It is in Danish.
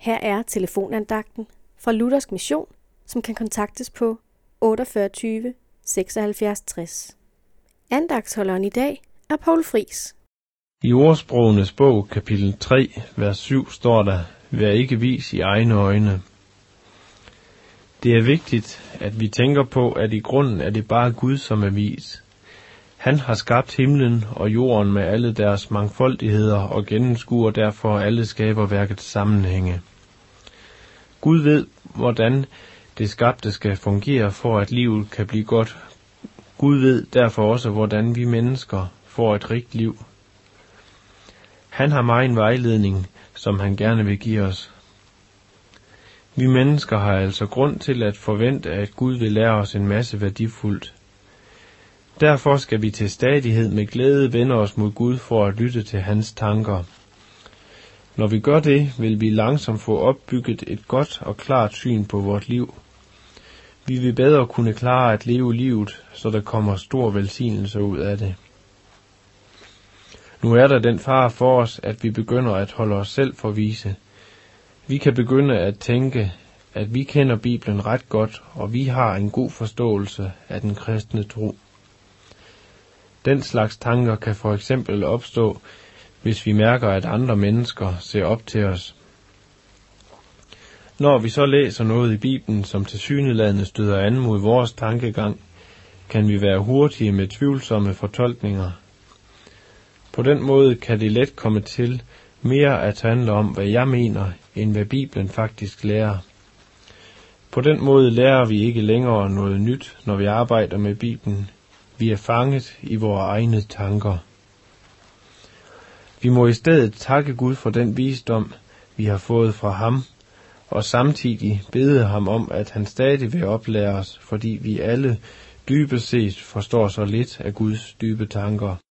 Her er telefonandagten fra Luthersk Mission, som kan kontaktes på 48 76 60. Andagtsholderen i dag er Paul Fris. I ordsprogenes bog, kapitel 3, vers 7, står der, Vær ikke vis i egne øjne. Det er vigtigt, at vi tænker på, at i grunden er det bare Gud, som er vis. Han har skabt himlen og jorden med alle deres mangfoldigheder og gennemskuer derfor alle skaberværkets sammenhænge. Gud ved, hvordan det skabte skal fungere for, at livet kan blive godt. Gud ved derfor også, hvordan vi mennesker får et rigt liv. Han har meget en vejledning, som han gerne vil give os. Vi mennesker har altså grund til at forvente, at Gud vil lære os en masse værdifuldt. Derfor skal vi til stadighed med glæde vende os mod Gud for at lytte til hans tanker. Når vi gør det, vil vi langsomt få opbygget et godt og klart syn på vort liv. Vi vil bedre kunne klare at leve livet, så der kommer stor velsignelse ud af det. Nu er der den fare for os, at vi begynder at holde os selv for vise. Vi kan begynde at tænke, at vi kender Bibelen ret godt, og vi har en god forståelse af den kristne tro. Den slags tanker kan for eksempel opstå, hvis vi mærker, at andre mennesker ser op til os. Når vi så læser noget i Bibelen, som til syneladende støder an mod vores tankegang, kan vi være hurtige med tvivlsomme fortolkninger. På den måde kan det let komme til mere at handle om, hvad jeg mener, end hvad Bibelen faktisk lærer. På den måde lærer vi ikke længere noget nyt, når vi arbejder med Bibelen. Vi er fanget i vores egne tanker. Vi må i stedet takke Gud for den visdom, vi har fået fra ham, og samtidig bede ham om, at han stadig vil oplære os, fordi vi alle dybest set forstår så lidt af Guds dybe tanker.